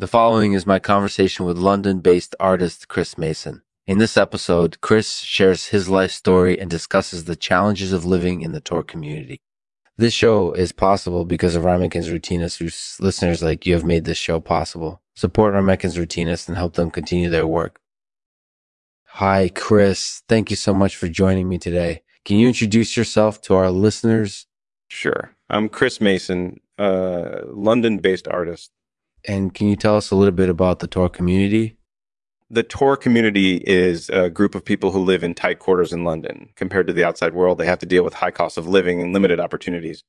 The following is my conversation with London based artist Chris Mason. In this episode, Chris shares his life story and discusses the challenges of living in the Torr community. This show is possible because of Ramekin's Routinists, whose listeners like you have made this show possible. Support Ramekin's Routinists and help them continue their work. Hi, Chris. Thank you so much for joining me today. Can you introduce yourself to our listeners? Sure. I'm Chris Mason, uh, a London based artist. And can you tell us a little bit about the Torr community? The Torr community is a group of people who live in tight quarters in London. Compared to the outside world, they have to deal with high costs of living and limited opportunities.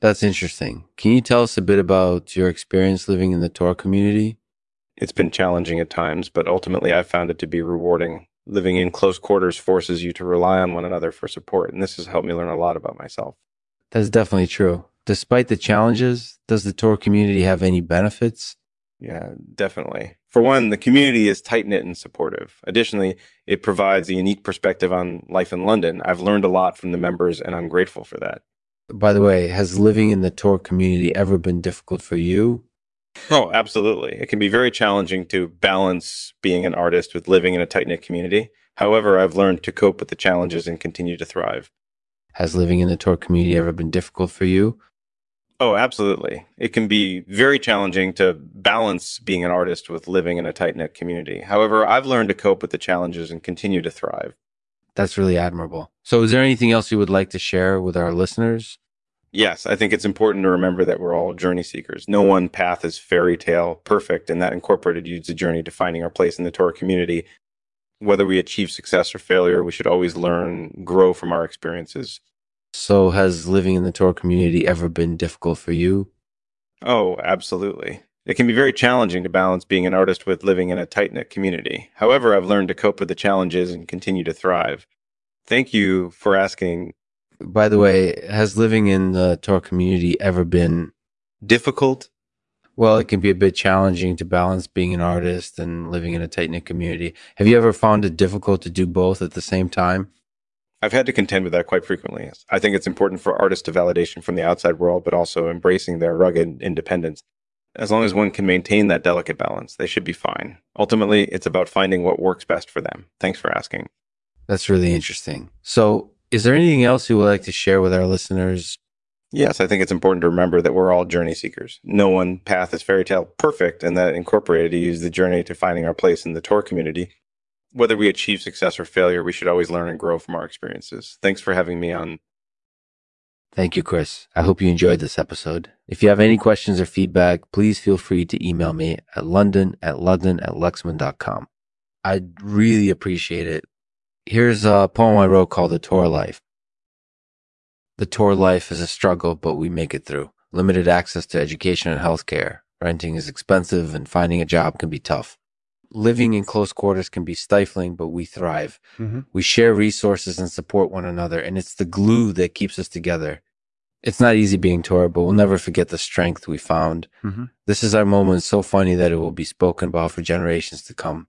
That's interesting. Can you tell us a bit about your experience living in the Torr community? It's been challenging at times, but ultimately I've found it to be rewarding. Living in close quarters forces you to rely on one another for support, and this has helped me learn a lot about myself. That's definitely true. Despite the challenges, does the Torr community have any benefits? Yeah, definitely. For one, the community is tight knit and supportive. Additionally, it provides a unique perspective on life in London. I've learned a lot from the members, and I'm grateful for that. By the way, has living in the Torr community ever been difficult for you? Oh, absolutely. It can be very challenging to balance being an artist with living in a tight knit community. However, I've learned to cope with the challenges and continue to thrive. Has living in the Torr community ever been difficult for you? Oh, absolutely. It can be very challenging to balance being an artist with living in a tight knit community. However, I've learned to cope with the challenges and continue to thrive. That's really admirable. So, is there anything else you would like to share with our listeners? Yes, I think it's important to remember that we're all journey seekers. No one path is fairy tale perfect, and that incorporated a journey to finding our place in the Torah community. Whether we achieve success or failure, we should always learn, grow from our experiences. So, has living in the Torr community ever been difficult for you? Oh, absolutely. It can be very challenging to balance being an artist with living in a tight knit community. However, I've learned to cope with the challenges and continue to thrive. Thank you for asking. By the way, has living in the Torr community ever been Difficult? well, it can be a bit challenging to balance being an artist and living in a tight knit community. Have you ever found it difficult to do both at the same time? I've had to contend with that quite frequently. I think it's important for artists to validation from the outside world, but also embracing their rugged independence. As long as one can maintain that delicate balance, they should be fine. Ultimately, it's about finding what works best for them. Thanks for asking. That's really interesting. So, is there anything else you would like to share with our listeners? Yes, I think it's important to remember that we're all journey seekers. No one path is fairy tale perfect, and that incorporated to use the journey to finding our place in the Torr community. Whether we achieve success or failure, we should always learn and grow from our experiences. Thanks for having me on. Thank you, Chris. I hope you enjoyed this episode. If you have any questions or feedback, please feel free to email me at london at london at lexman.com. I'd really appreciate it. Here's a poem I wrote called The Torr Life. The Torr life is a struggle, but we make it through. Limited access to education and healthcare. Renting is expensive and finding a job can be tough. Living in close quarters can be stifling, but we thrive. Mhm. We share resources and support one another, and it's the glue that keeps us together. It's not easy being Torr, but we'll never forget the strength we found. Mhm. This is our moment so funny that it will be spoken about for generations to come.